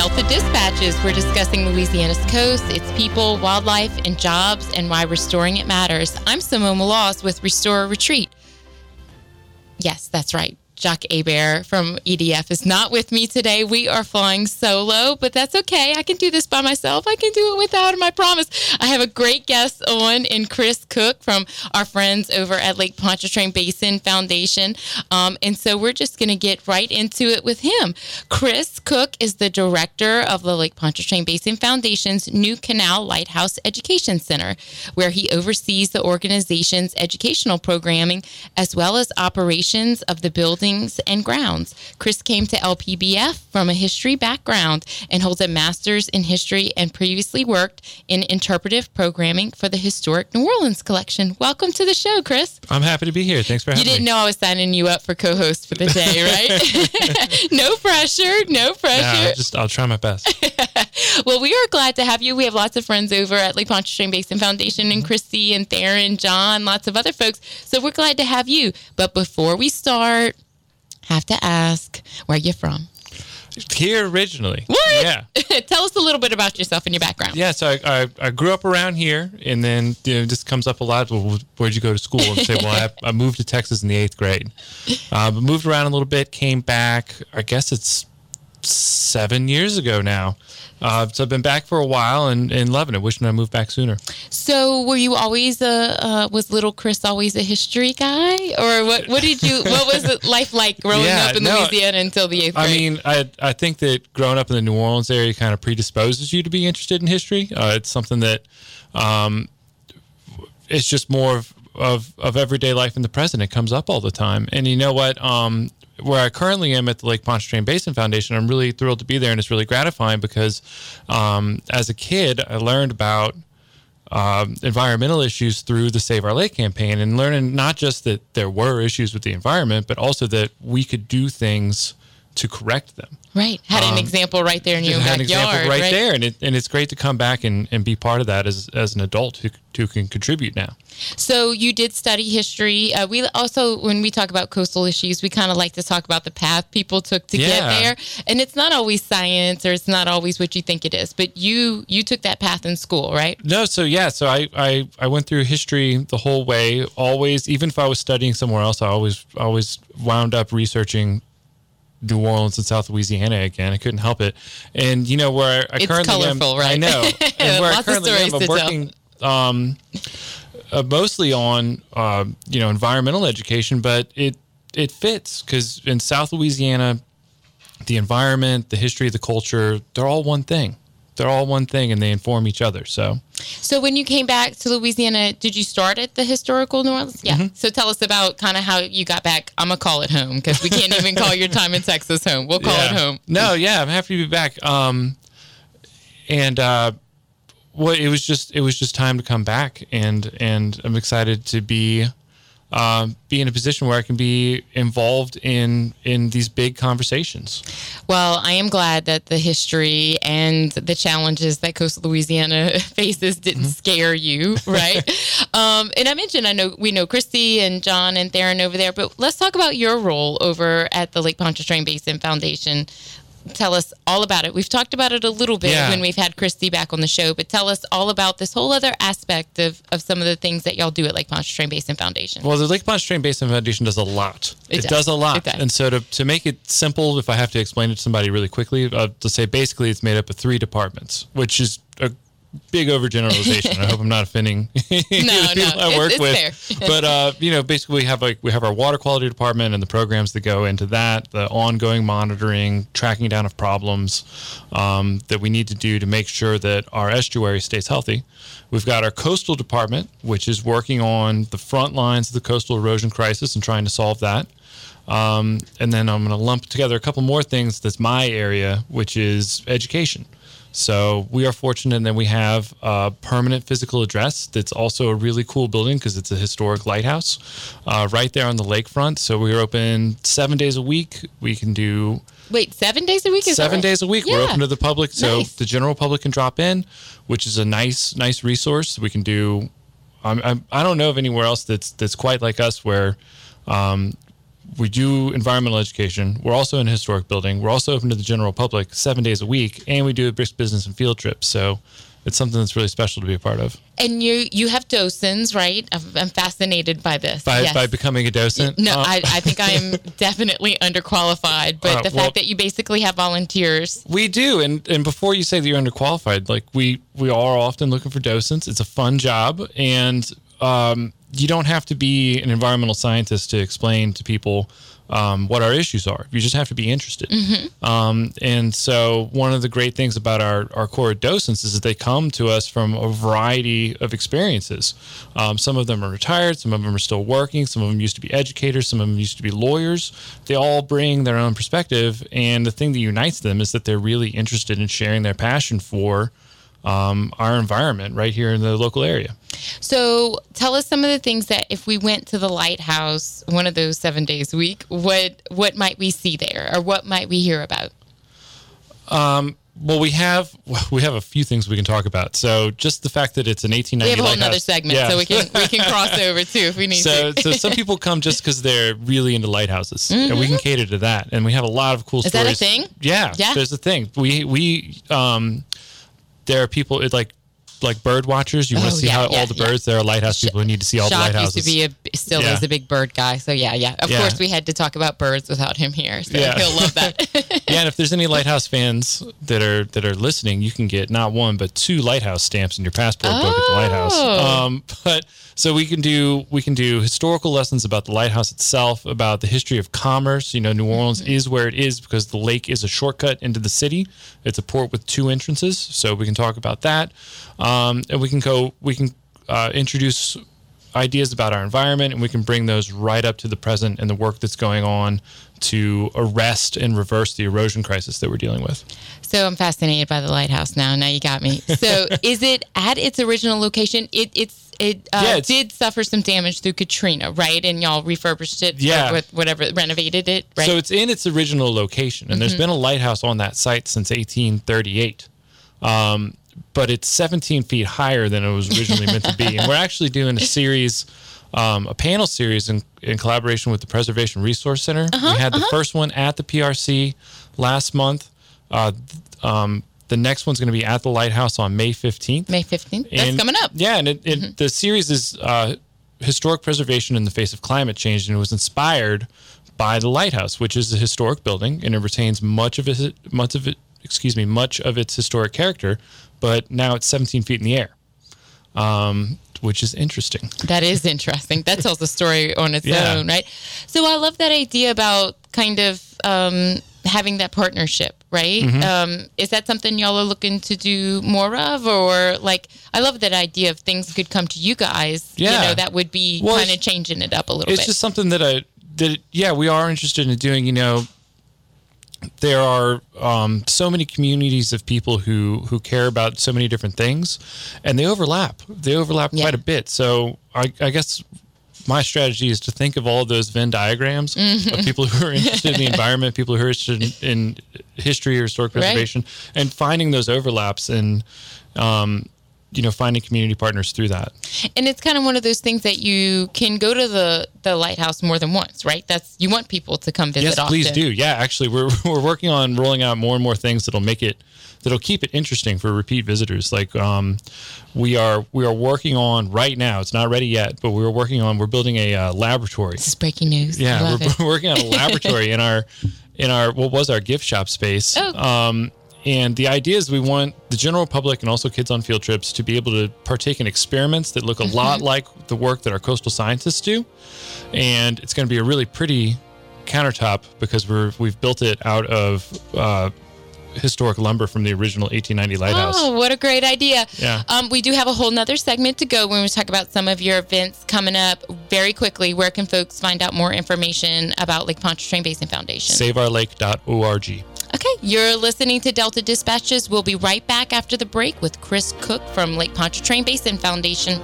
Delta Dispatches. We're discussing Louisiana's coast, its people, wildlife, and jobs, and why restoring it matters. I'm Simone Maloz with Restore Retreat. Yes, that's right. Jacques Hebert from EDF is not with me today. We are flying solo, but that's okay. I can do this by myself. I can do it without him, I promise. I have a great guest on in Chris Cook from our friends over at Lake Pontchartrain Basin Foundation. Um, and so we're just going to get right into it with him. Chris Cook is the director of the Lake Pontchartrain Basin Foundation's New Canal Lighthouse Education Center, where he oversees the organization's educational programming as well as operations of the building buildings and grounds. Chris came to LPBF from a history background and holds a master's in history and previously worked in interpretive programming for the Historic New Orleans Collection. Welcome to the show, Chris. I'm happy to be here. Thanks for having me. You didn't me. know I was signing you up for co-host for the day, right? no pressure, no pressure. No, just I'll try my best. well, we are glad to have you. We have lots of friends over at Lake Pontchartrain Basin Foundation and Christy and Theron, John, lots of other folks. So we're glad to have you. But before we start, have to ask where you're from. Here originally. What? Yeah. Tell us a little bit about yourself and your background. Yeah, so I, I, I grew up around here, and then you know, this comes up a lot. Well, where'd you go to school? And say, well, I, I, moved to Texas in the eighth grade. Uh, but moved around a little bit, came back. I guess it's seven years ago now. Uh, so I've been back for a while and, loving it. Wishing I moved back sooner. So were you always a uh, was little Chris always a history guy, or what? What did you? what was life like growing yeah, up in no, Louisiana until the eighth grade? I mean, I I think that growing up in the New Orleans area kind of predisposes you to be interested in history. Uh, it's something that um, it's just more of, of, of everyday life in the present. It comes up all the time. And you know what? Um, where I currently am at the Lake Pontchartrain Basin Foundation, I'm really thrilled to be there, and it's really gratifying because um, as a kid, I learned about um, environmental issues through the Save Our Lake campaign, and learning not just that there were issues with the environment, but also that we could do things to correct them. Right. Had an um, example right there in your had backyard. An example right, right, there. And, it, and it's great to come back and, and be part of that as, as an adult who, who can contribute now. So you did study history. Uh, we also, when we talk about coastal issues, we kind of like to talk about the path people took to yeah. get there. And it's not always science or it's not always what you think it is. But you you took that path in school, right? No. So yeah. So I, I, I went through history the whole way. Always, even if I was studying somewhere else, I always always wound up researching New Orleans and South Louisiana again. I couldn't help it. And you know where I it's currently colorful, am, right? I know. And where I currently am, I'm working um, uh, mostly on uh, you know environmental education, but it it fits because in South Louisiana, the environment, the history, the culture, they're all one thing they're all one thing and they inform each other. So, so when you came back to Louisiana, did you start at the historical New Orleans? Yeah. Mm-hmm. So tell us about kind of how you got back. I'm gonna call it home because we can't even call your time in Texas home. We'll call yeah. it home. No, yeah, I'm happy to be back. Um, and uh, well, it was just it was just time to come back, and and I'm excited to be um, be in a position where I can be involved in in these big conversations. Well, I am glad that the history and the challenges that coastal Louisiana faces didn't mm-hmm. scare you, right? um, and I mentioned I know we know Christy and John and Theron over there, but let's talk about your role over at the Lake Pontchartrain Basin Foundation tell us all about it. We've talked about it a little bit yeah. when we've had Christy back on the show, but tell us all about this whole other aspect of, of some of the things that y'all do at Lake Pontchartrain Basin Foundation. Well, the Lake Pontchartrain Basin Foundation does a lot. It, it does. does. a lot. Does. And so to, to make it simple, if I have to explain it to somebody really quickly, uh, to say basically it's made up of three departments, which is big overgeneralization. I hope I'm not offending no, the people I work with. but uh, you know, basically we have like we have our water quality department and the programs that go into that, the ongoing monitoring, tracking down of problems um, that we need to do to make sure that our estuary stays healthy. We've got our coastal department, which is working on the front lines of the coastal erosion crisis and trying to solve that. Um, and then I'm going to lump together a couple more things that's my area, which is education. So we are fortunate that we have a permanent physical address that's also a really cool building because it's a historic lighthouse uh, right there on the lakefront. So we're open seven days a week. We can do. Wait, seven days a week? Is seven days a week. Yeah. We're open to the public, so nice. the general public can drop in, which is a nice, nice resource. We can do. I'm, I'm, I do not know of anywhere else that's that's quite like us where um, we do environmental education. We're also in a historic building. We're also open to the general public seven days a week, and we do a brisk business and field trips. So it's something that's really special to be a part of. And you you have docents, right? I'm, I'm fascinated by this. By, Yes. by becoming a docent? No, Uh, I, I think I am definitely underqualified, but Uh, the well- fact that you basically have volunteers. We do, and and before you say that you're underqualified, like we we are often looking for docents. It's a fun job, and um, you don't have to be an environmental scientist to explain to people um, what our issues are. You just have to be interested. Um, and so, one of the great things about our our core docents is that they come to us from a variety of experiences. Um, some of them are retired, some of them are still working, some of them used to be educators, some of them used to be lawyers. They all bring their own perspective, and the thing that unites them is that they're really interested in sharing their passion for um, our environment right here in the local area. So tell us some of the things that if we went to the lighthouse one of those seven days a week, what what might we see there, or what might we hear about? Well, we have we have a few things we can talk about. So just the fact that it's an 1890 We have a whole lighthouse- nother segment, Yeah. so we can we can cross over too if we need So, to. so some people come just because they're really into lighthouses, and we can cater to that. And we have a lot of cool Mm-hmm. Is that a thing? Yeah, Yeah. There's a thing. We we um, there are people it, like like bird watchers. You want Oh, to see yeah, how yeah, all the yeah. birds. There are lighthouse people who need to see all the Jacques lighthouses. used to be a still Yeah. is a big bird guy, so yeah, yeah. Of Yeah. course, we had to talk about birds without him here, so Yeah. he'll love that. yeah, and if there's any lighthouse fans that are that are listening, you can get not one but two lighthouse stamps in your passport book at the lighthouse. Oh. Um, but so we can do we can do historical lessons about the lighthouse itself, about the history of commerce. You know, New Orleans is where it is because the lake is a shortcut into the city. It's a port with two entrances, so we can talk about that, um, and we can go we can uh, introduce ideas about our environment and we can bring those right up to the present and the work that's going on to arrest and reverse the erosion crisis that we're dealing with. So I'm fascinated by the lighthouse now. Now you got me. So is it at its original location? It it's it uh, Yeah, it's- did suffer some damage through Katrina, right? And y'all refurbished it, Yeah. with whatever, renovated it, right? So it's in its original location and there's been a lighthouse on that site since 1838. Um, but it's 17 feet higher than it was originally meant to be. And we're actually doing a series, um, a panel series in, in collaboration with the Preservation Resource Center. we had the first one at the PRC last month. Uh, um, the next one's going to be at the lighthouse on May 15th. May 15th. That's coming up. Yeah, and it, it, the series is uh, historic preservation in the face of climate change, and it was inspired by the lighthouse, which is a historic building, and it retains much of it, much of it, excuse me, much of its historic character, but now it's 17 feet in the air, um, which is interesting. That is interesting. That tells a story on its Yeah. own, right? So I love that idea about kind of um, having that partnership, right? Mm-hmm. Um, is that something y'all are looking to do more of, or like I love that idea of things could come to you guys. you Yeah. know, that would be Well, kind of changing it up a little bit. it's bit. just something that I that yeah we are interested in doing. You know, there are um, so many communities of people who who care about so many different things, and they overlap. They overlap Yeah. quite a bit. So I, I guess my strategy is to think of all of those Venn diagrams of people who are interested in the environment, people who are interested in, in history or historic Right. preservation, and finding those overlaps and um, you know finding community partners through that. and it's kind of one of those things that you can go to the the lighthouse more than once, right? That's you want people to come visit. Yes, often. please do. Yeah, actually, we're we're working on rolling out more and more things that'll make it that'll keep it interesting for repeat visitors. Like um, we are we are working on right now. It's not ready yet, but we're working on we're building a uh, laboratory. This is breaking news. Yeah, we're, it. working on a laboratory in our in our what was our gift shop space. Oh. Um, and the idea is we want the general public and also kids on field trips to be able to partake in experiments that look a Mm-hmm. lot like the work that our coastal scientists do. And it's going to be a really pretty countertop because we're we've built it out of uh, historic lumber from the original 1890 lighthouse. Oh, what a great idea. Yeah. Um, we do have a whole nother segment to go when we talk about some of your events coming up very quickly. Where can folks find out more information about Lake Pontchartrain Basin Foundation? SaveOurLake.org. Okay, you're listening to Delta Dispatches. We'll be right back after the break with Chris Cook from Lake Pontchartrain Basin Foundation.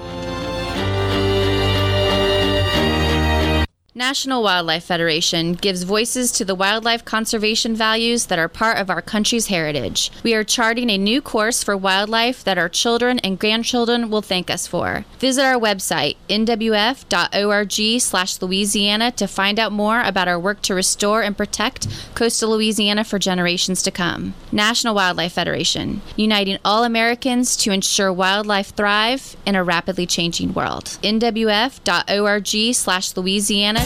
National Wildlife Federation gives voices to the wildlife conservation values that are part of our country's heritage. We are charting a new course for wildlife that our children and grandchildren will thank us for. Visit our website, nwf.org/louisiana to find out more about our work to restore and protect coastal Louisiana for generations to come. National Wildlife Federation, uniting all Americans to ensure wildlife thrive in a rapidly changing world. nwf.org/louisiana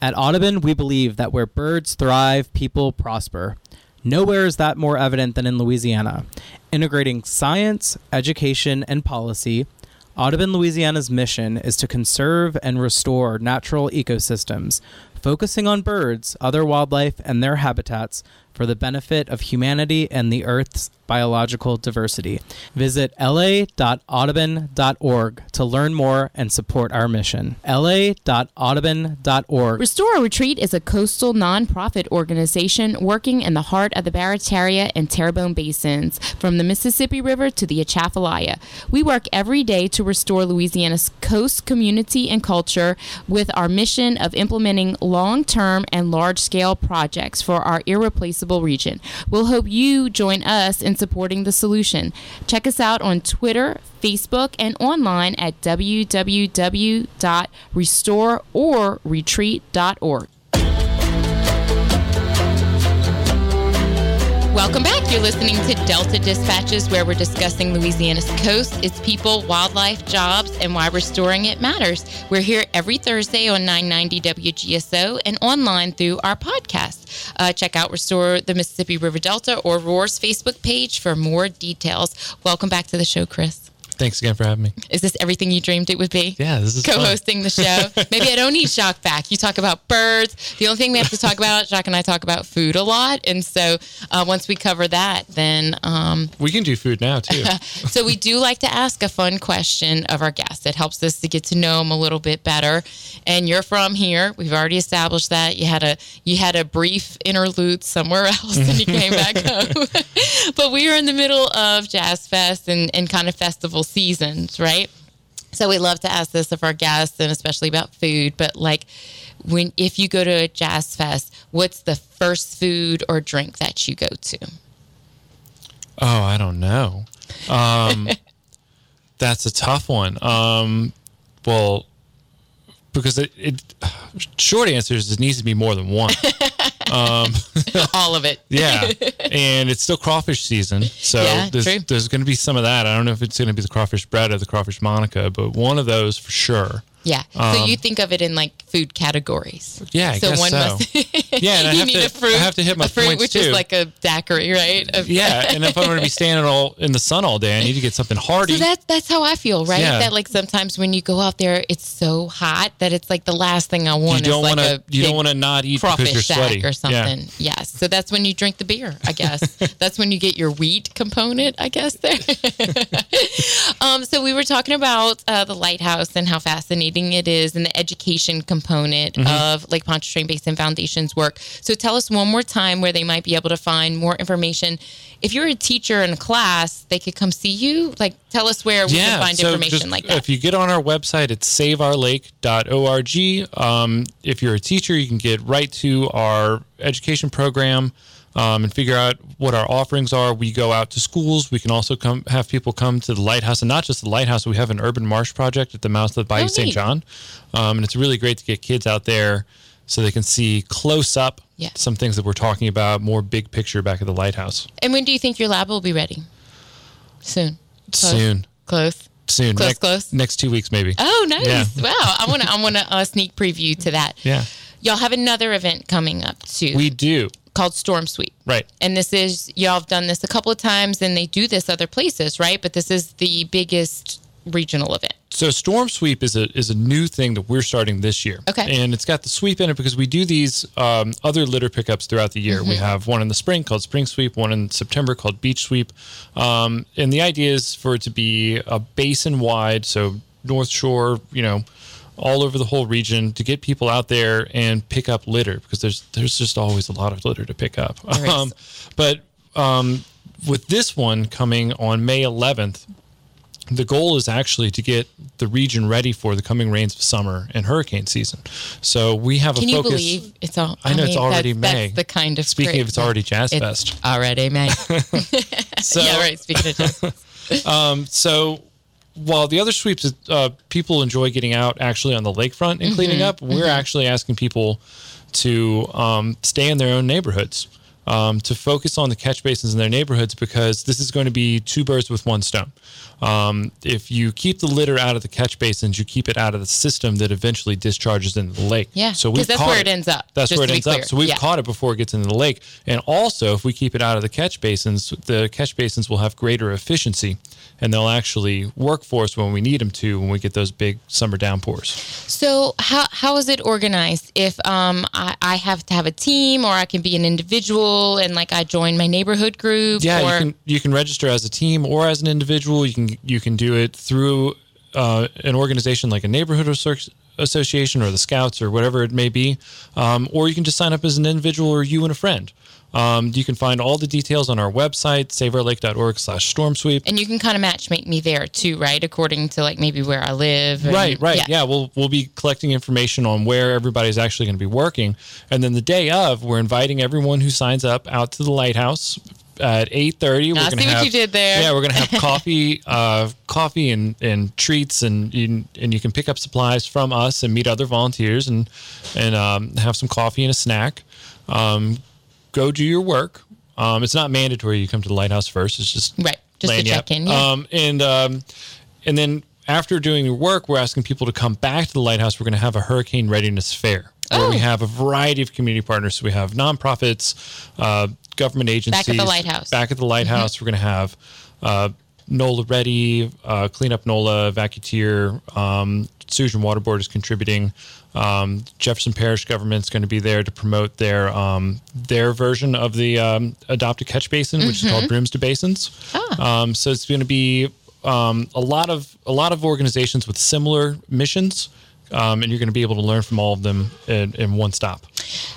At Audubon, we believe that where birds thrive, people prosper. Nowhere is that more evident than in Louisiana. Integrating science, education, and policy, Audubon, Louisiana's mission is to conserve and restore natural ecosystems, focusing on birds, other wildlife, and their habitats for the benefit of humanity and the Earth's biological diversity. Visit la.audubon.org to learn more and support our mission. la.audubon.org. Restore Retreat is a coastal nonprofit organization working in the heart of the Barataria and Terrebonne basins, from the Mississippi River to the Atchafalaya. We work every day to restore Louisiana's coast community and culture with our mission of implementing long term and large scale projects for our irreplaceable region. We'll hope you join us in supporting the solution. Check us out on Twitter, Facebook, and online at www.restoreorretreat.org. Welcome back. You're listening to Delta Dispatches, where we're discussing Louisiana's coast, its people, wildlife, jobs, and why restoring it matters. We're here every Thursday on 990 WGSO and online through our podcast. Uh, check out Restore the Mississippi River Delta or ROAR's Facebook page for more details. Welcome back to the show, Chris. Thanks again for having me. Is this everything you dreamed it would be? Yeah, this is co-hosting the show. Maybe I don't need Jacques back. You talk about birds. The only thing we have to talk about, Jacques and I talk about food a lot, and so uh, once we cover that, then um, We can do food now too. so we do like to ask a fun question of our guests. It helps us to get to know them a little bit better. And you're from here. We've already established that. You had a you had a brief interlude somewhere else, and you came back home. but we are in the middle of Jazz Fest and, and kind of festival seasons, right? So we love to ask this of our guests, and especially about food. But like, when if you go to a jazz fest, what's the first food or drink that you go to? Oh, I don't know. Um, that's a tough one. Um, well, because it, it, short answer is it needs to be more than one. Um, All of it. Yeah, and it's still crawfish season, so Yeah, there's, true. there's going to be some of that. I don't know if it's going to be the crawfish bread or the crawfish Monica, but one of those for sure. Yeah. so you think of it in like food categories. Um, Yeah, I so one so. must. Yeah, and I you have need to- a fruit. I have to hit my a fruit, points, which is like a daiquiri, right? Of- Yeah, and if I'm going to be standing all in the sun all day, I need to get something hearty. So that's that's how I feel, right? Yeah. That like sometimes when you go out there, it's so hot that it's like the last thing I want is don't like want to. a You don't want to not eat because you're sweaty or Yeah. something. Yes. So that's when you drink the beer, I guess. that's when you get your wheat component, I guess. There. um, so we were talking about uh, the lighthouse and how fascinating it is, and the education component Mm-hmm. of Lake Pontchartrain Basin Foundation's work. So tell us one more time where they might be able to find more information. If you're a teacher in a class, they could come see you. Like, tell us where we can find so information just- like that. If you get on our website, it's saveourlake.org. Um, if you're a teacher, you can get right to our education program um, and figure out what our offerings are. We go out to schools. We can also come have people come to the lighthouse, and not just the lighthouse. We have an urban marsh project at the mouth of the Bayou Oh, St. John, um, and it's really great to get kids out there so they can see close up Yeah. some things that we're talking about, more big picture back at the lighthouse. and when do you think your lab will be ready? Soon. Close? Soon, Close. soon, Close, next, close? next two weeks maybe. Oh, nice! Yeah. Wow, I want to I want to uh, sneak preview to that. Yeah. y'all have another event coming up too. We do called Storm Sweep. right. And this is y'all have done this a couple of times, and they do this other places, right? But this is the biggest regional event. So storm sweep is a is a new thing that we're starting this year. Okay. And it's got the sweep in it because we do these um, other litter pickups throughout the year. We have one in the spring called spring sweep, one in September called beach sweep, um, and the idea is for it to be a basin wide, so North Shore, you know, all over the whole region to get people out there and pick up litter because there's there's just always a lot of litter to pick up. Um, but um, with this one coming on May 11th, the goal is actually to get the region ready for the coming rains of summer and hurricane season. So we have a Can you believe it's all? I know it's already that's, May. That's the kind of Speaking great- of, it's already Jazz It's Fest. already May. So, yeah, right. Speaking of jazz. Um so while the other sweeps, uh, people enjoy getting out actually on the lakefront and cleaning up, we're actually asking people to um, stay in their own neighborhoods. Um, to focus on the catch basins in their neighborhoods because this is going to be two birds with one stone. Um, if you keep the litter out of the catch basins, you keep it out of the system that eventually discharges into the lake. Yeah, so we've that's where it ends up, That's where it ends up. So we've Yeah. caught it before it gets into the lake. And also, if we keep it out of the catch basins, the catch basins will have greater efficiency and they'll actually work for us when we need them to when we get those big summer downpours. So how how is it organized? If um I, I have to have a team or I can be an individual and like I join my neighborhood group Yeah, or you can you can register as a team or as an individual. You can you can do it through uh, an organization like a neighborhood association or the Scouts or whatever it may be, um, or you can just sign up as an individual or you and a friend. Um, you can find all the details on our website, saveourlake.org slash storm sweep. and you can kind of match make me there too, right? According to like maybe where I live. and- Right, right. Yeah. we'll we'll be collecting information on where everybody's actually going to be working, and then the day of, we're inviting everyone who signs up out to the lighthouse at eight thirty. We're I gonna see what you did there. Yeah, we're gonna have coffee, uh, coffee and and treats, and you, and you can pick up supplies from us and meet other volunteers and and um, have some coffee and a snack. Um, go do your work. Um, it's not mandatory you come to the lighthouse first. It's just Right, just to check up. in, yeah. Um, and um, and then after doing your work, we're asking people to come back to the lighthouse. We're going to have a hurricane readiness fair where we Oh. have a variety of community partners. So we have nonprofits, uh, government agencies. Back at the lighthouse. Back at the lighthouse, we're going to have uh, NOLA Ready, uh, Clean Up NOLA, Vacuteer, um, Sewage and Water Board is contributing. Um, Jefferson Parish government is going to be there to promote their um, their version of the um, adopted catch basin, which is called Brooms to Basins. Um, so it's going to be um, a lot of a lot of organizations with similar missions, um, and you're going to be able to learn from all of them in, in one stop.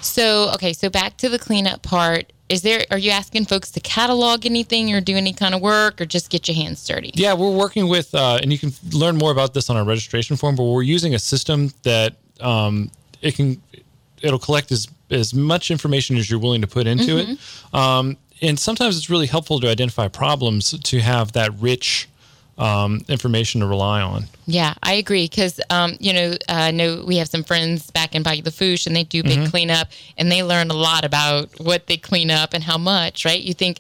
So okay, so back to the cleanup part. Is there are you asking folks to catalog anything or do any kind of work or just get your hands dirty? Yeah, we're working with, uh, and you can learn more about this on our registration form. But we're using a system that um, it can, it'll collect as as much information as you're willing to put into it. Um, and sometimes it's really helpful to identify problems to have that rich um, information to rely on. Yeah, I agree because um, you know I know we have some friends back in Bayou Lafourche and they do big cleanup and they learn a lot about what they clean up and how much. Right? You think,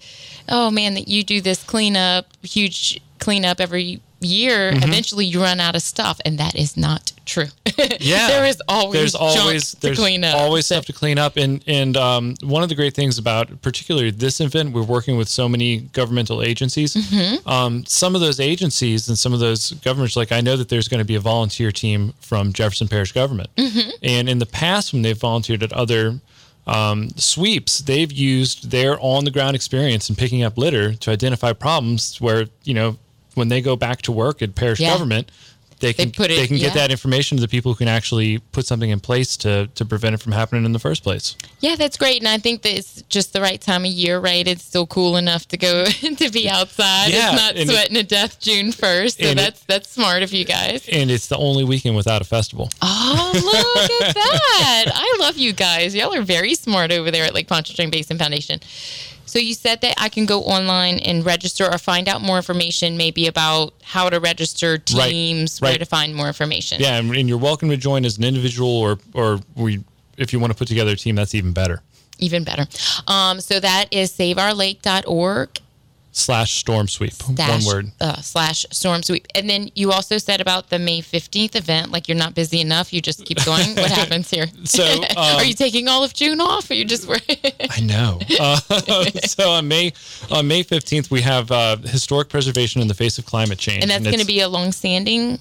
oh man, that you do this cleanup, huge cleanup every year. Eventually, you run out of stuff, and that is not true. Yeah, there is always there's always to there's clean up. always stuff to clean up, and and um, one of the great things about particularly this event, we're working with so many governmental agencies. Mm-hmm. Um, some of those agencies and some of those governments, like I know that there's going to be a volunteer team from Jefferson Parish government, Mm-hmm. and in the past when they've volunteered at other um, sweeps, they've used their on the ground experience in picking up litter to identify problems where you know when they go back to work at parish Yeah. government. They can put it- they can get yeah. that information to the people who can actually put something in place to to prevent it from happening in the first place. Yeah, that's great, and I think that it's just the right time of year, right? It's still cool enough to go to be outside. Yeah, it's not and it- sweating to death June first, so and it- that's that's smart of you guys. And it's the only weekend without a festival. Oh, look at that! I love you guys. Y'all are very smart over there at Lake Pontchartrain Basin Foundation. So you said that I can go online and register or find out more information, maybe about how to register Right, teams, where right. to find more information. Yeah, and, and you're welcome to join as an individual or or we if you want to put together a team, that's even better. even better. Um, so that is saveourlake.org Slash storm sweep. dash, One word. uh, slash storm sweep. And then you also said about the May 15th event, like you're not busy enough, you just keep going. what happens here? So, are um, you taking all of June off or you just I know. Uh, so on May on May fifteenth, we have uh, historic preservation in the face of climate change, And that's going to be a long standing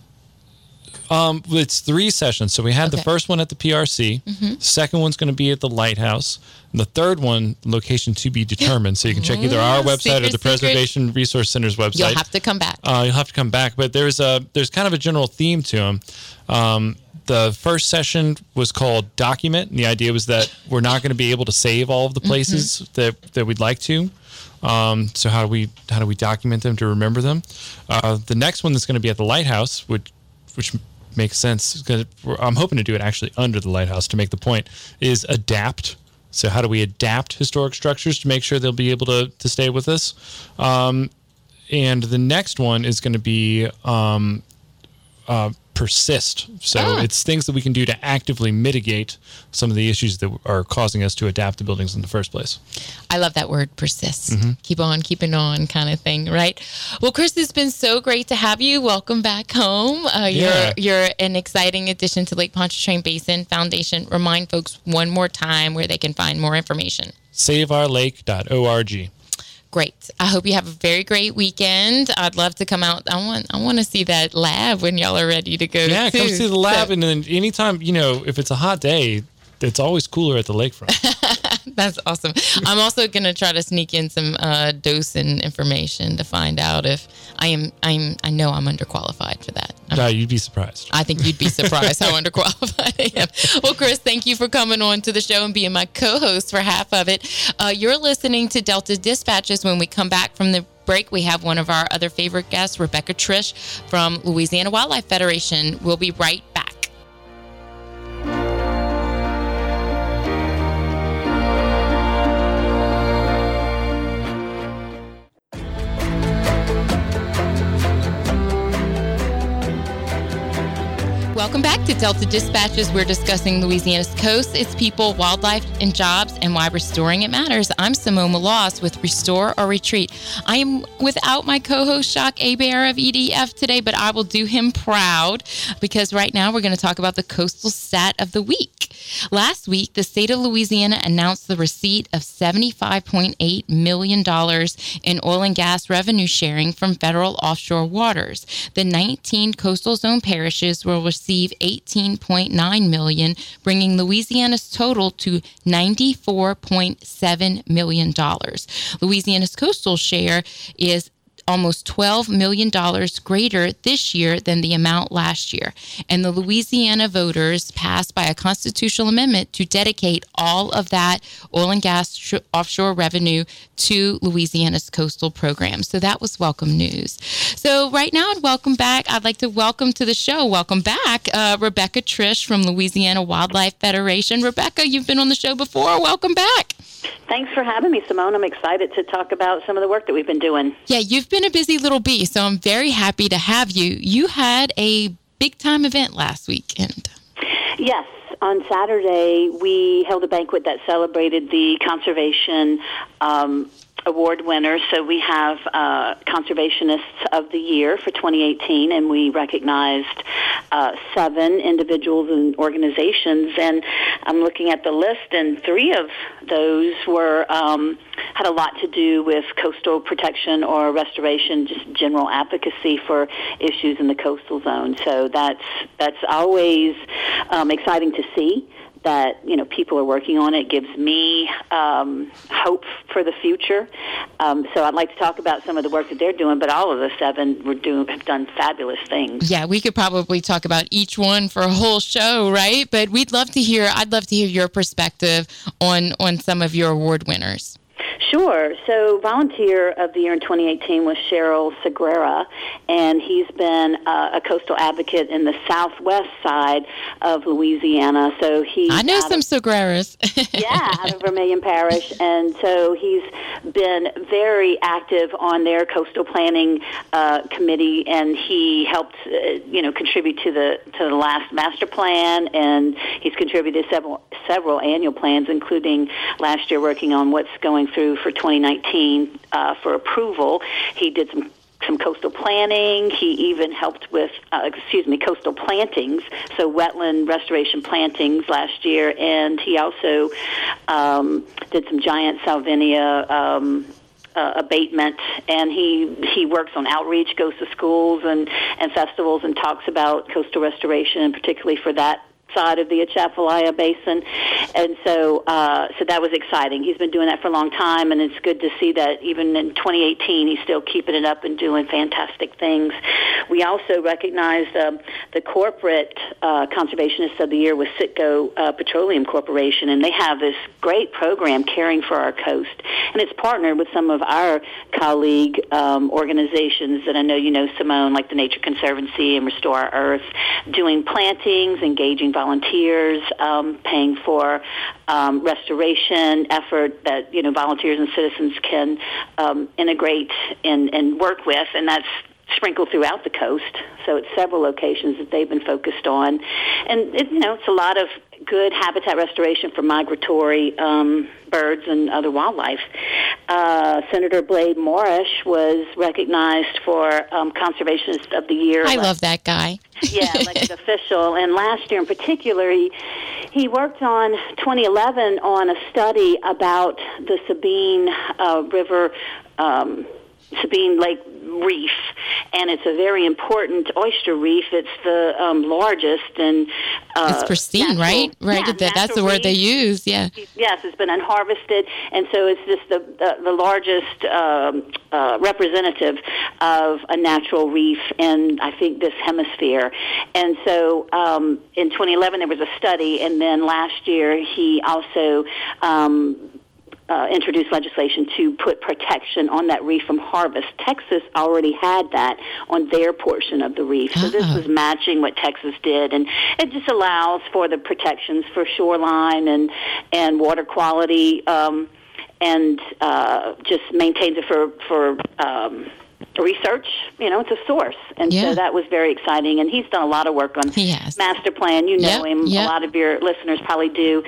Um, it's three sessions. So we had the Okay. Mm-hmm. first one at the PRC. The second one's going to be at the Lighthouse. And the third one, location to be determined. So you can check either our Mm, website or secret, the secret. Preservation Resource Center's website. You'll have to come back. Uh, you'll have to come back, but there's a there's kind of a general theme to them. Um, the first session was called document, and the idea was that we're not going to be able to save all of the places that, that we'd like to. Um, so how do we how do we document them to remember them? Uh, the next one that's going to be at the lighthouse, which which makes sense because I'm hoping to do it actually under the lighthouse to make the point is adapt. So how do we adapt historic structures to make sure they'll be able to to stay with us? Um, and the next one is going to be um, uh, persist. So Ah. it's things that we can do to actively mitigate some of the issues that are causing us to adapt to buildings in the first place. I love that word, persist. Mm-hmm. Keep on keeping on kind of thing, right? Well, Chris, it's been so great to have you. Welcome back home. Uh, Yeah. You're you're an exciting addition to Lake Pontchartrain Basin Foundation. Remind folks one more time where they can find more information. SaveOurLake.org. Great. I hope you have a very great weekend. I'd love to come out. I want I want to see that lab when y'all are ready to go. Yeah, come too. see the lab, So- and then anytime you know if it's a hot day, it's always cooler at the lakefront. That's awesome. I'm also gonna try to sneak in some uh, docent information to find out if I am. I'm. I know I'm underqualified for that. Uh, you'd be surprised. I think you'd be surprised how underqualified I am. Well, Chris, thank you for coming on to the show and being my co-host for half of it. Uh, you're listening to Delta Dispatches. When we come back from the break, we have one of our other favorite guests, Rebecca Triche from Louisiana Wildlife Federation. We'll be right back. Welcome back to Delta Dispatches. We're discussing Louisiana's coast, its people, wildlife, and jobs, and why restoring it matters. I'm Simone Maloz with Restore or Retreat. I am without my co-host Jacques Hebert of EDF today, but I will do him proud because right now we're going to talk about the coastal stat of the week. Last week, the state of Louisiana announced the receipt of $75.8 million in oil and gas revenue sharing from federal offshore waters. The 19 coastal zone parishes will receive 18.9 million, bringing Louisiana's total to 94.7 million dollars. Louisiana's coastal share is almost $12 million greater this year than the amount last year. And the Louisiana voters passed by a constitutional amendment to dedicate all of that oil and gas sh- offshore revenue to Louisiana's coastal program. So that was welcome news. So right now, I'd welcome back. I'd like to welcome to the show, welcome back, uh, Rebecca Triche from Louisiana Wildlife Federation. Rebecca, you've been on the show before. Welcome back. Thanks for having me, Simone. I'm excited to talk about some of the work that we've been doing. Yeah, you've been a busy little bee, so I'm very happy to have you. You had a big time event last weekend. Yes, on Saturday we held a banquet that celebrated the conservation um, award winners. So we have uh, conservationists of the year for 2018, and we recognized uh, seven individuals and organizations. And I'm looking at the list, and three of those were um, had a lot to do with coastal protection or restoration, just general advocacy for issues in the coastal zone. So that's that's always um, exciting to see that you know people are working on it gives me um, hope for the future. Um, so I'd like to talk about some of the work that they're doing, but all of the seven were doing have done fabulous things. Yeah, we could probably talk about each one for a whole show, right? But we'd love to hear. I'd love to hear your perspective on on some of your award winners. Sure. So, volunteer of the year in 2018 was Sherrill Sagrera, and he's been uh, a coastal advocate in the southwest side of Louisiana. So he I know some Sagreras. yeah, out of Vermilion Parish, and so he's been very active on their coastal planning uh, committee, and he helped, uh, you know, contribute to the to the last master plan, and he's contributed several several annual plans, including last year working on what's going through for 2019 uh, for approval. He did some some coastal planning. He even helped with, uh, excuse me, coastal plantings, so wetland restoration plantings last year, and he also um, did some giant salvinia. Um, uh, abatement, and he he works on outreach, goes to schools and and festivals, and talks about coastal restoration, and particularly for that side of the Atchafalaya Basin, and so uh, so that was exciting. He's been doing that for a long time, and it's good to see that even in 2018 he's still keeping it up and doing fantastic things. We also recognized um, the corporate uh, conservationists of the year with Citgo uh, Petroleum Corporation, and they have this great program caring for our coast, and it's partnered with some of our colleague um, organizations that I know you know, Simone, like the Nature Conservancy and Restore or Retreat, doing plantings, engaging volunteers, um, paying for um, restoration effort that you know volunteers and citizens can um, integrate and, and work with, and that's sprinkled throughout the coast. So it's several locations that they've been focused on, and it, you know it's a lot of good habitat restoration for migratory um, birds and other wildlife. Uh, Senator Blade Morrish was recognized for um, Conservationist of the Year. I love that guy. yeah, elected official. And last year in particular, he, he worked on 2011 on a study about the Sabine uh, River. Um, Sabine Lake Reef, and it's a very important oyster reef. It's the um, largest and uh, it's pristine, natural, right? Right. Yeah, that, that's the word reef. they use. Yeah. Yes, it's been unharvested, and so it's just the the, the largest um, uh, representative of a natural reef in I think this hemisphere. And so um, in 2011 there was a study, and then last year he also. Um, uh, introduced legislation to put protection on that reef from harvest. Texas already had that on their portion of the reef, so this Ah. was matching what Texas did, and it just allows for the protections for shoreline and and water quality, um, and uh, just maintains it for for. Um, research you know it's a source and Yeah. so that was very exciting and he's done a lot of work on master plan you know Yep, him yep. a lot of your listeners probably do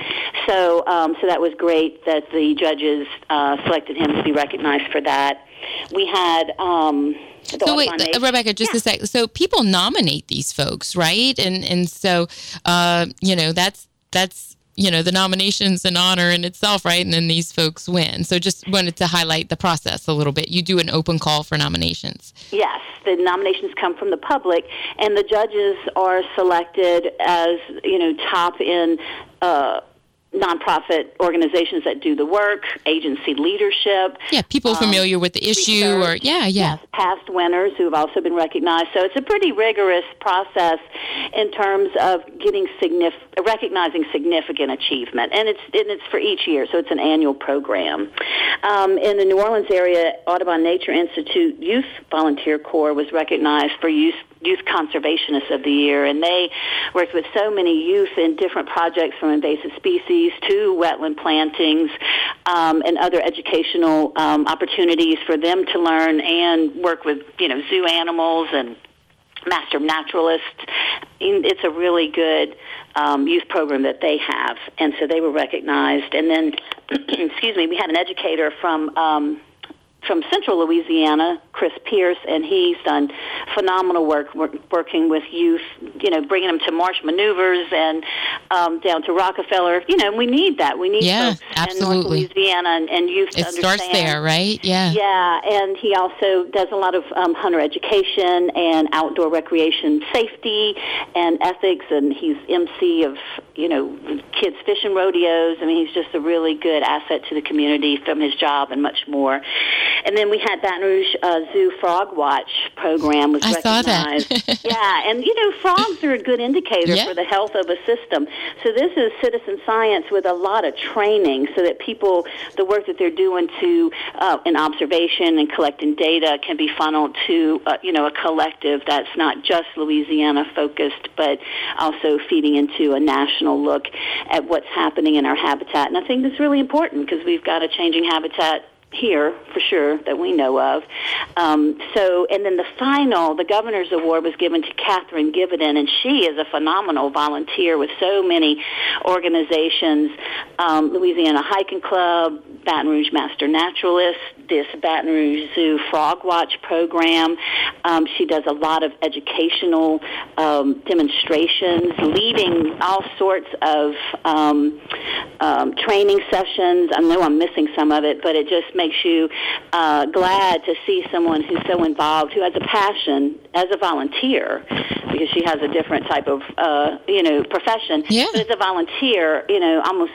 so um, so that was great that the judges uh, selected him to be recognized for that we had um, So wait, Rebecca, just Yeah. a sec. So people nominate these folks, right? And and so uh, you know that's that's you know the nomination's an honor in itself, right? And then these folks win. So just wanted to highlight the process a little bit. You do an open call for nominations. Yes, the nominations come from the public, and the judges are selected as you know top in. Uh, nonprofit organizations that do the work, agency leadership. Yeah, people familiar with the issue, or yeah, yeah. Past winners who have also been recognized. So it's a pretty rigorous process in terms of getting signif- recognizing significant achievement, and it's and it's for each year. So it's an annual program. Um, in the New Orleans area, Audubon Nature Institute Youth Volunteer Corps was recognized for youth Youth Conservationists of the Year, and they worked with so many youth in different projects from invasive species to wetland plantings um, and other educational um, opportunities for them to learn and work with you know zoo animals and master naturalists. It's a really good um, youth program that they have, and so they were recognized. And then, excuse me, we had an educator from. Um, from Central Louisiana, Chris Pierce, and he's done phenomenal work, work working with youth. You know, bringing them to marsh maneuvers and um, down to Rockefeller. You know, we need that. We need Yeah, folks in North absolutely. Louisiana and, and youth to It starts there, right? Yeah. Yeah, and he also does a lot of um, hunter education and outdoor recreation safety and ethics, and he's MC of you know kids fishing rodeos. I mean, he's just a really good asset to the community from his job and much more. And then we had Baton Rouge uh, Zoo Frog Watch program was I saw that. recognized. yeah, and you know frogs are a good indicator Yeah. for the health of a system. So this is citizen science with a lot of training, so that people, the work that they're doing to uh, in observation and collecting data, can be funneled to uh, you know a collective that's not just Louisiana focused, but also feeding into a national look at what's happening in our habitat. And I think that's really important because we've got a changing habitat here for sure that we know of. Um, so, and then the final, the governor's award was given to Catherine Givenden, and she is a phenomenal volunteer with so many organizations: um, Louisiana Hiking Club, Baton Rouge Master Naturalist, this Baton Rouge Zoo Frog Watch program. Um, she does a lot of educational um, demonstrations, leading all sorts of um, um, training sessions. I know I'm missing some of it, but it just makes you uh, glad to see someone who's so involved, who has a passion as a volunteer, because she has a different type of uh, you know profession. Yeah. But as a volunteer, you know, almost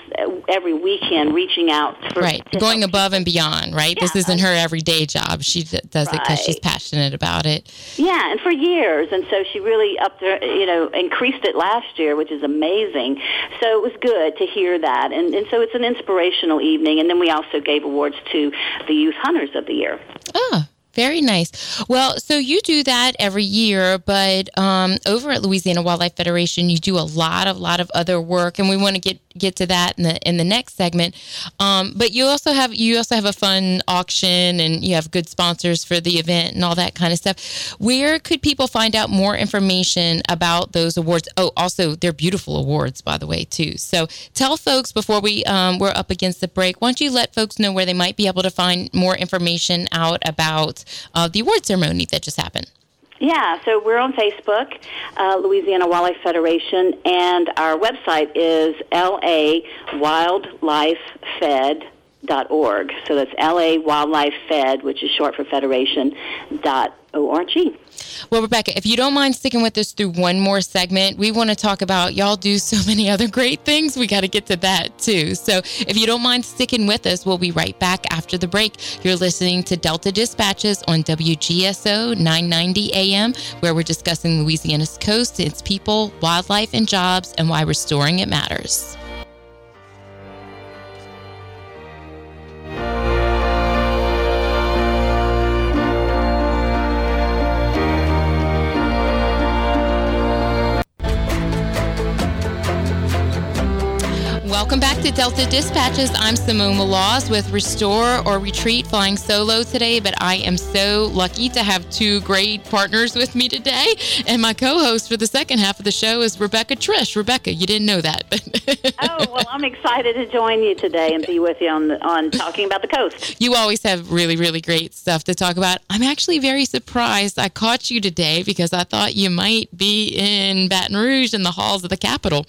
every weekend, reaching out for right going above and beyond right yeah. this isn't her everyday job she d- does it because she's passionate about it Yeah, and for years, and so she really upped her, you know, increased it last year, which is amazing. So it was good to hear that, and and so it's an inspirational evening. And then we also gave awards to the Youth Hunters of the Year. Oh, very nice. Well, so you do that every year, but um, over at Louisiana Wildlife Federation, you do a lot of lot of other work, and we want to get get to that in the in the next segment. Um, but you also have you also have a fun auction, and you have good sponsors for the event and all that kind of stuff. Where could people find out more information about those awards? Oh, also they're beautiful awards, by the way, too. So tell folks before we um, we're up against the break. Why don't you let folks know where they might be able to find more information out about uh, the award ceremony that just happened? Yeah, so we're on Facebook, uh, Louisiana Wildlife Federation, and our website is lawildlifefed.org. So that's LA Wildlife Fed, which is short for Federation, dot O-R-G. Well, Rebecca, if you don't mind sticking with us through one more segment, we want to talk about y'all do so many other great things. We got to get to that too. So if you don't mind sticking with us, we'll be right back after the break. You're listening to Delta Dispatches on WGSO 990 AM, where we're discussing Louisiana's coast, its people, wildlife, and jobs, and why restoring it matters. Welcome back to Delta Dispatches. I'm Simone Maloz with Restore or Retreat flying solo today, but I am so lucky to have two great partners with me today. And my co host for the second half of the show is Rebecca Triche. Rebecca, you didn't know that. but Oh, well, I'm excited to join you today and be with you on, on talking about the coast. you always have really, really great stuff to talk about. I'm actually very surprised I caught you today because I thought you might be in Baton Rouge in the halls of the Capitol.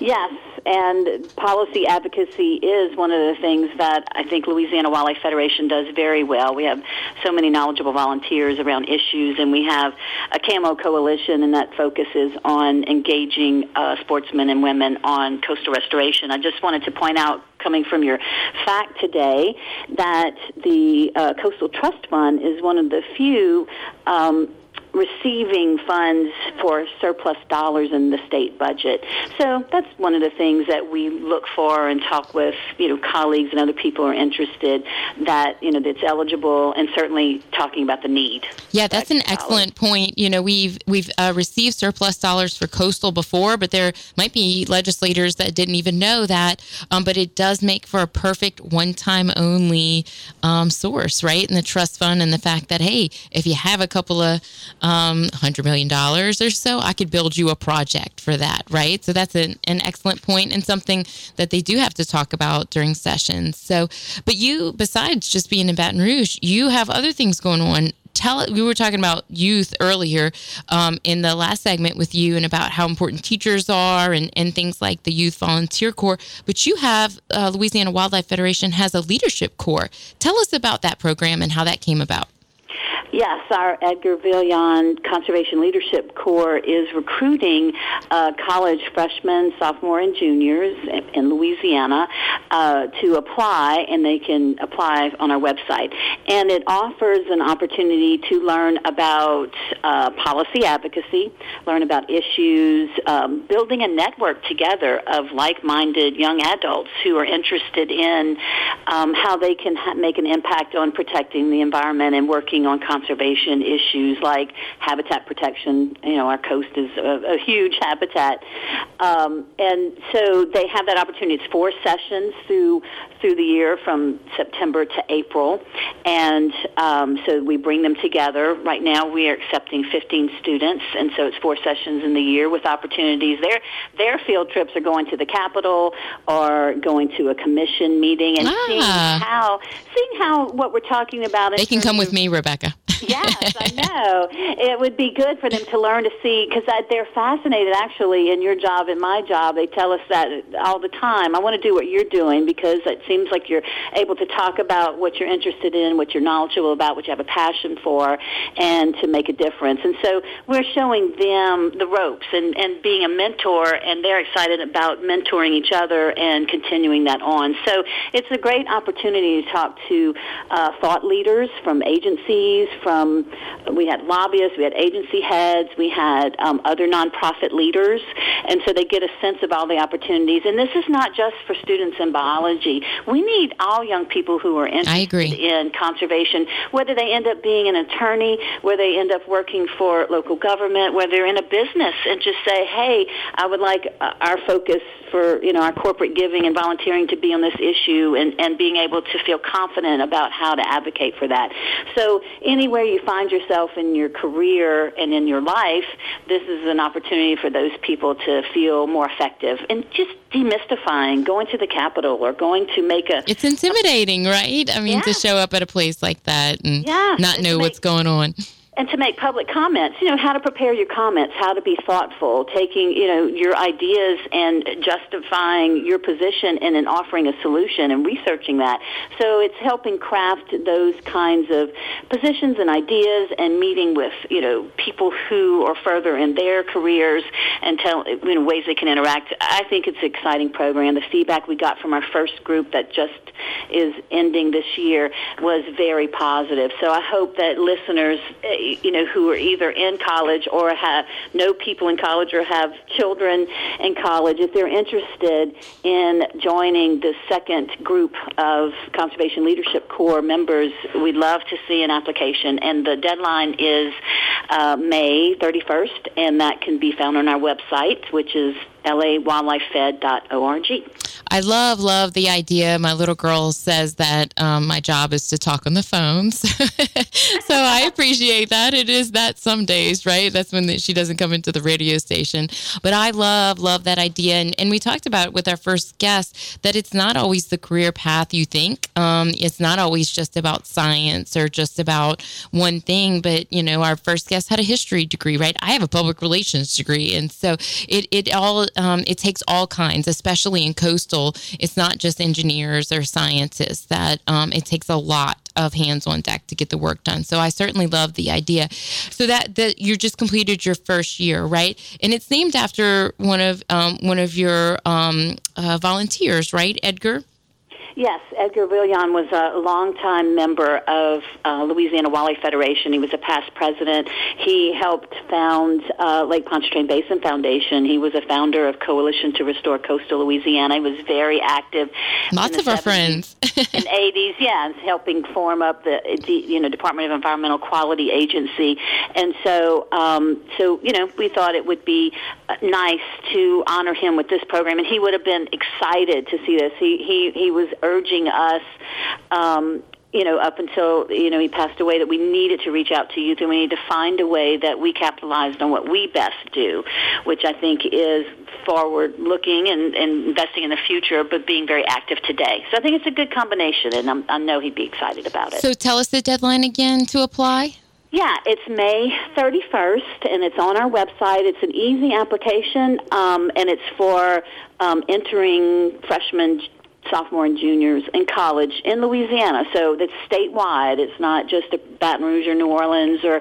Yes, and policy advocacy is one of the things that I think Louisiana Wildlife Federation does very well. We have so many knowledgeable volunteers around issues, and we have a CAMO coalition, and that focuses on engaging uh, sportsmen and women on coastal restoration. I just wanted to point out, coming from your fact today, that the uh, Coastal Trust Fund is one of the few. Um, receiving funds for surplus dollars in the state budget. So that's one of the things that we look for and talk with, you know, colleagues and other people who are interested that, you know, that's eligible and certainly talking about the need. Yeah, that's an dollars. excellent point. You know, we've we've uh, received surplus dollars for coastal before, but there might be legislators that didn't even know that. Um, but it does make for a perfect one-time only um, source, right? In the trust fund, and the fact that hey, if you have a couple of um, hundred million dollars or so, I could build you a project for that, right? So that's an, an excellent point and something that they do have to talk about during sessions. So, but you, besides just being in Baton Rouge, you have other things going on tell we were talking about youth earlier um, in the last segment with you and about how important teachers are and, and things like the youth volunteer corps but you have uh, louisiana wildlife federation has a leadership corps tell us about that program and how that came about Yes, our Edgar Veillon Conservation Leadership Corps is recruiting uh, college freshmen, sophomore, and juniors in, in Louisiana uh, to apply, and they can apply on our website. And it offers an opportunity to learn about uh, policy advocacy, learn about issues, um, building a network together of like-minded young adults who are interested in um, how they can ha- make an impact on protecting the environment and working on conservation issues like habitat protection. You know, our coast is a, a huge habitat, um, and so they have that opportunity. It's four sessions through through the year from September to April, and um, so we bring them together. Right now, we are accepting 15 students, and so it's four sessions in the year with opportunities. Their their field trips are going to the Capitol or going to a commission meeting and seeing Ah. how seeing how what we're talking about. they can come with me rebecca yes, I know. It would be good for them to learn to see because they're fascinated actually in your job and my job. They tell us that all the time. I want to do what you're doing because it seems like you're able to talk about what you're interested in, what you're knowledgeable about, what you have a passion for, and to make a difference. And so we're showing them the ropes and, and being a mentor, and they're excited about mentoring each other and continuing that on. So it's a great opportunity to talk to uh, thought leaders from agencies, from we had lobbyists, we had agency heads, we had um, other nonprofit leaders, and so they get a sense of all the opportunities. And this is not just for students in biology. We need all young people who are interested in conservation, whether they end up being an attorney, whether they end up working for local government, whether they're in a business and just say, hey, I would like uh, our focus for you know our corporate giving and volunteering to be on this issue and, and being able to feel confident about how to advocate for that. So anywhere you find yourself in your career and in your life, this is an opportunity for those people to feel more effective and just demystifying going to the Capitol or going to make a. It's intimidating, right? I mean, yeah. to show up at a place like that and yeah. not know make, what's going on and to make public comments, you know, how to prepare your comments, how to be thoughtful, taking, you know, your ideas and justifying your position and then offering a solution and researching that. So it's helping craft those kinds of positions and ideas and meeting with, you know, people who are further in their careers and tell, you know, ways they can interact. I think it's an exciting program. The feedback we got from our first group that just is ending this year was very positive. So I hope that listeners you know, who are either in college or have know people in college or have children in college, if they're interested in joining the second group of Conservation Leadership Corps members, we'd love to see an application. And the deadline is uh, May 31st, and that can be found on our website, which is lawildlifefed.org. I love, love the idea. My little girl says that um, my job is to talk on the phones. so I appreciate that. It is that some days, right? That's when the, she doesn't come into the radio station. But I love, love that idea. And, and we talked about with our first guest that it's not always the career path you think. Um, it's not always just about science or just about one thing. But, you know, our first guest had a history degree, right? I have a public relations degree. And so it, it all um, it takes all kinds, especially in coastal. It's not just engineers or scientists. That um, it takes a lot of hands on deck to get the work done. So I certainly love the idea. So that that you just completed your first year, right? And it's named after one of um, one of your um, uh, volunteers, right, Edgar? Yes, Edgar Veillon was a longtime member of uh, Louisiana Wildlife Federation. He was a past president. He helped found uh, Lake Pontchartrain Basin Foundation. He was a founder of Coalition to Restore Coastal Louisiana. He was very active. Lots of our friends. and 80s, yeah, helping form up the, the you know Department of Environmental Quality Agency. And so, um, so you know, we thought it would be uh, nice to honor him with this program, and he would have been excited to see this. He he he was urging us um, you know, up until, you know, he passed away, that we needed to reach out to youth and we need to find a way that we capitalized on what we best do, which I think is forward looking and, and investing in the future, but being very active today. So I think it's a good combination, and I'm, I know he'd be excited about it. So tell us the deadline again to apply. Yeah, it's May 31st, and it's on our website. It's an easy application, um, and it's for um, entering freshmen sophomore and juniors in college in Louisiana. So that's statewide. It's not just Baton Rouge or New Orleans or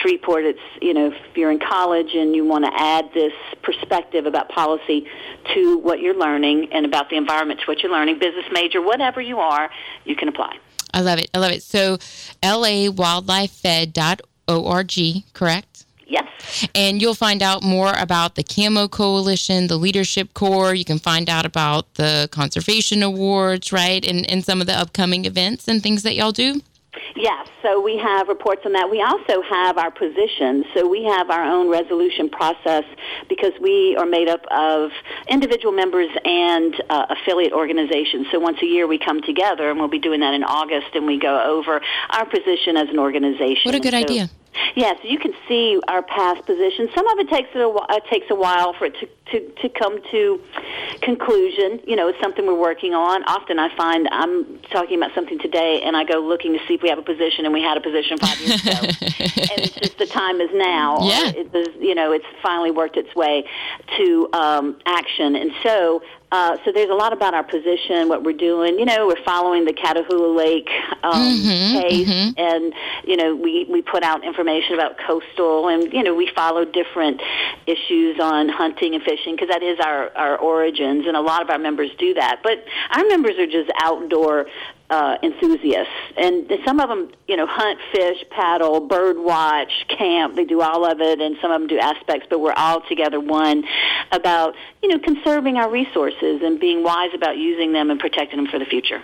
Shreveport. It's, you know, if you're in college and you want to add this perspective about policy to what you're learning and about the environment to what you're learning, business major, whatever you are, you can apply. I love it. I love it. So lawildlifefed.org, correct? Yes. And you'll find out more about the Camo Coalition, the Leadership Corps. You can find out about the Conservation Awards, right? And, and some of the upcoming events and things that y'all do. Yes, so we have reports on that. We also have our positions. So we have our own resolution process because we are made up of individual members and uh, affiliate organizations. So once a year we come together, and we'll be doing that in August, and we go over our position as an organization. What a good so, idea. Yes, you can see our past positions. Some of it takes a while, uh, takes a while for it to, to, to come to conclusion. You know, it's something we're working on. Often I find I'm talking about something today, and I go looking to see if we have a position, and we had a position five years ago, and it's just the time is now. Yeah. It you know, it's finally worked its way to um, action, and so uh, so there's a lot about our position, what we're doing. You know, we're following the Catahoula Lake um, Mm-hmm, case, and you know, we we put out information about coastal, and you know, we follow different issues on hunting and fishing because that is our our origins, and a lot of our members do that. But our members are just outdoor uh, enthusiasts, and some of them, you know, hunt, fish, paddle, bird watch, camp. They do all of it, and some of them do aspects. But we're all together one about you know conserving our resources and being wise about using them and protecting them for the future.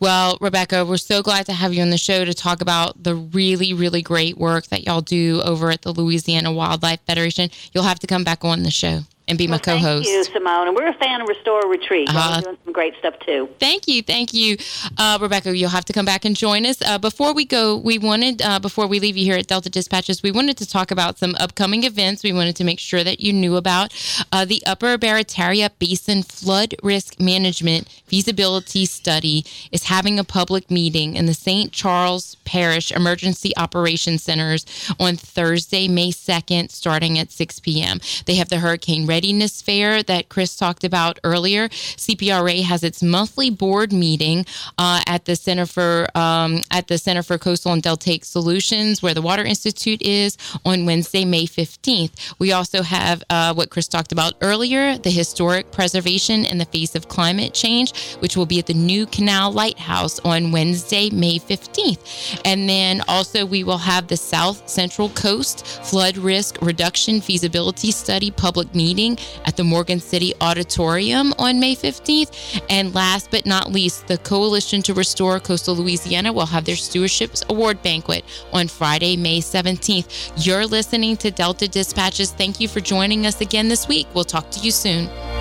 Well, Rebecca, we're so glad to have you on the show to talk about the really, really great work that y'all do over at the Louisiana Wildlife Federation. You'll have to come back on the show and be my co-host. Thank you, Simone. And we're a fan of Restore Retreat. Y'all Uh-huh. are doing some great stuff too. Thank you, thank you, uh, Rebecca. You'll have to come back and join us. Uh, before we go, we wanted uh, before we leave you here at Delta Dispatches, we wanted to talk about some upcoming events. We wanted to make sure that you knew about uh, the Upper Barataria Basin Flood Risk Management Feasibility Study is having a public meeting in the St. Charles Parish Emergency Operations Centers on Thursday, May second, starting at 6 p.m. They have the Hurricane Readiness Fair that Chris talked about earlier. CPRA has its monthly board meeting uh, at the Center for um, at the Center for Coastal and Deltaic Solutions, where the Water Institute is, on Wednesday, May 15th. We also have uh, what Chris talked about earlier, the historic preservation in the face of climate change, which will be at the New Canal Lighthouse on Wednesday, May 15th. And then also we will have the South Central Coast Flood Risk Reduction Feasibility Study public meeting at the Morgan City Auditorium on May 15th. And last but not least, the Coalition to Restore Coastal Louisiana will have their Stewardships Award Banquet on Friday, May 17th. You're listening to Delta Dispatches. Thank you for joining us again this week. We'll talk to you soon.